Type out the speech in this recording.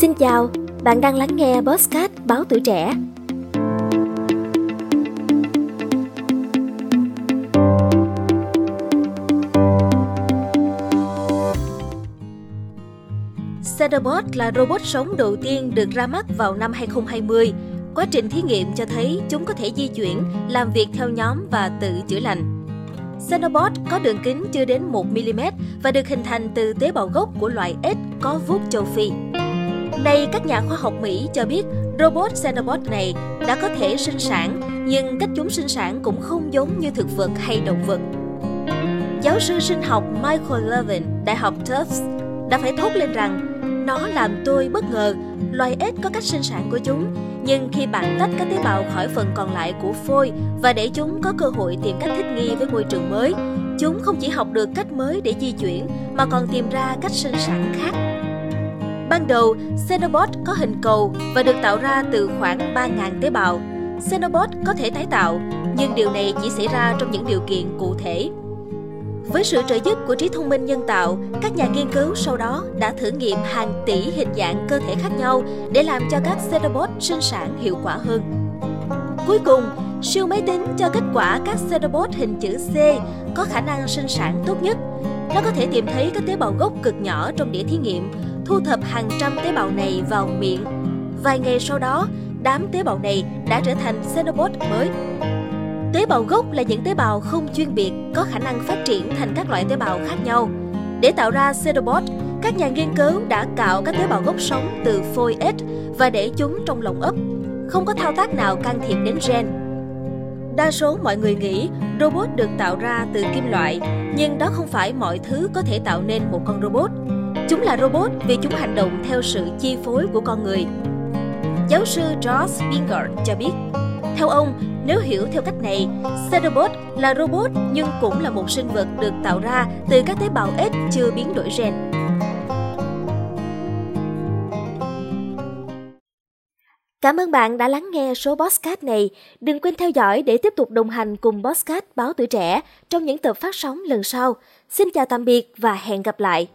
xin chào, bạn đang lắng nghe Postcard Báo Tuổi Trẻ. Cedarbot là robot sống đầu tiên được ra mắt vào năm 2020. Quá trình thí nghiệm cho thấy chúng có thể di chuyển, làm việc theo nhóm và tự chữa lành. Xenobot có đường kính chưa đến 1mm và được hình thành từ tế bào gốc của loại ếch có vuốt châu Phi. Nay, các nhà khoa học Mỹ cho biết robot Xenobot này đã có thể sinh sản, nhưng cách chúng sinh sản cũng không giống như thực vật hay động vật. Giáo sư sinh học Michael Levin, Đại học Tufts, đã phải thốt lên rằng nó làm tôi bất ngờ, loài ếch có cách sinh sản của chúng, nhưng khi bạn tách các tế bào khỏi phần còn lại của phôi và để chúng có cơ hội tìm cách thích nghi với môi trường mới, chúng không chỉ học được cách mới để di chuyển mà còn tìm ra cách sinh sản khác. Ban đầu, Xenobot có hình cầu và được tạo ra từ khoảng 3.000 tế bào. Xenobot có thể tái tạo, nhưng điều này chỉ xảy ra trong những điều kiện cụ thể. Với sự trợ giúp của trí thông minh nhân tạo, các nhà nghiên cứu sau đó đã thử nghiệm hàng tỷ hình dạng cơ thể khác nhau để làm cho các Xenobot sinh sản hiệu quả hơn. Cuối cùng, siêu máy tính cho kết quả các Xenobot hình chữ C có khả năng sinh sản tốt nhất. Nó có thể tìm thấy các tế bào gốc cực nhỏ trong đĩa thí nghiệm, thu thập hàng trăm tế bào này vào miệng. Vài ngày sau đó, đám tế bào này đã trở thành Xenobot mới. Tế bào gốc là những tế bào không chuyên biệt, có khả năng phát triển thành các loại tế bào khác nhau. Để tạo ra Xenobot, các nhà nghiên cứu đã cạo các tế bào gốc sống từ phôi ếch và để chúng trong lồng ấp. Không có thao tác nào can thiệp đến gen. Đa số mọi người nghĩ robot được tạo ra từ kim loại, nhưng đó không phải mọi thứ có thể tạo nên một con robot. Chúng là robot vì chúng hành động theo sự chi phối của con người. Giáo sư George binger cho biết, theo ông, nếu hiểu theo cách này, Cerebot là robot nhưng cũng là một sinh vật được tạo ra từ các tế bào ếch chưa biến đổi gen. Cảm ơn bạn đã lắng nghe số podcast này. Đừng quên theo dõi để tiếp tục đồng hành cùng podcast Báo Tuổi Trẻ trong những tập phát sóng lần sau. Xin chào tạm biệt và hẹn gặp lại.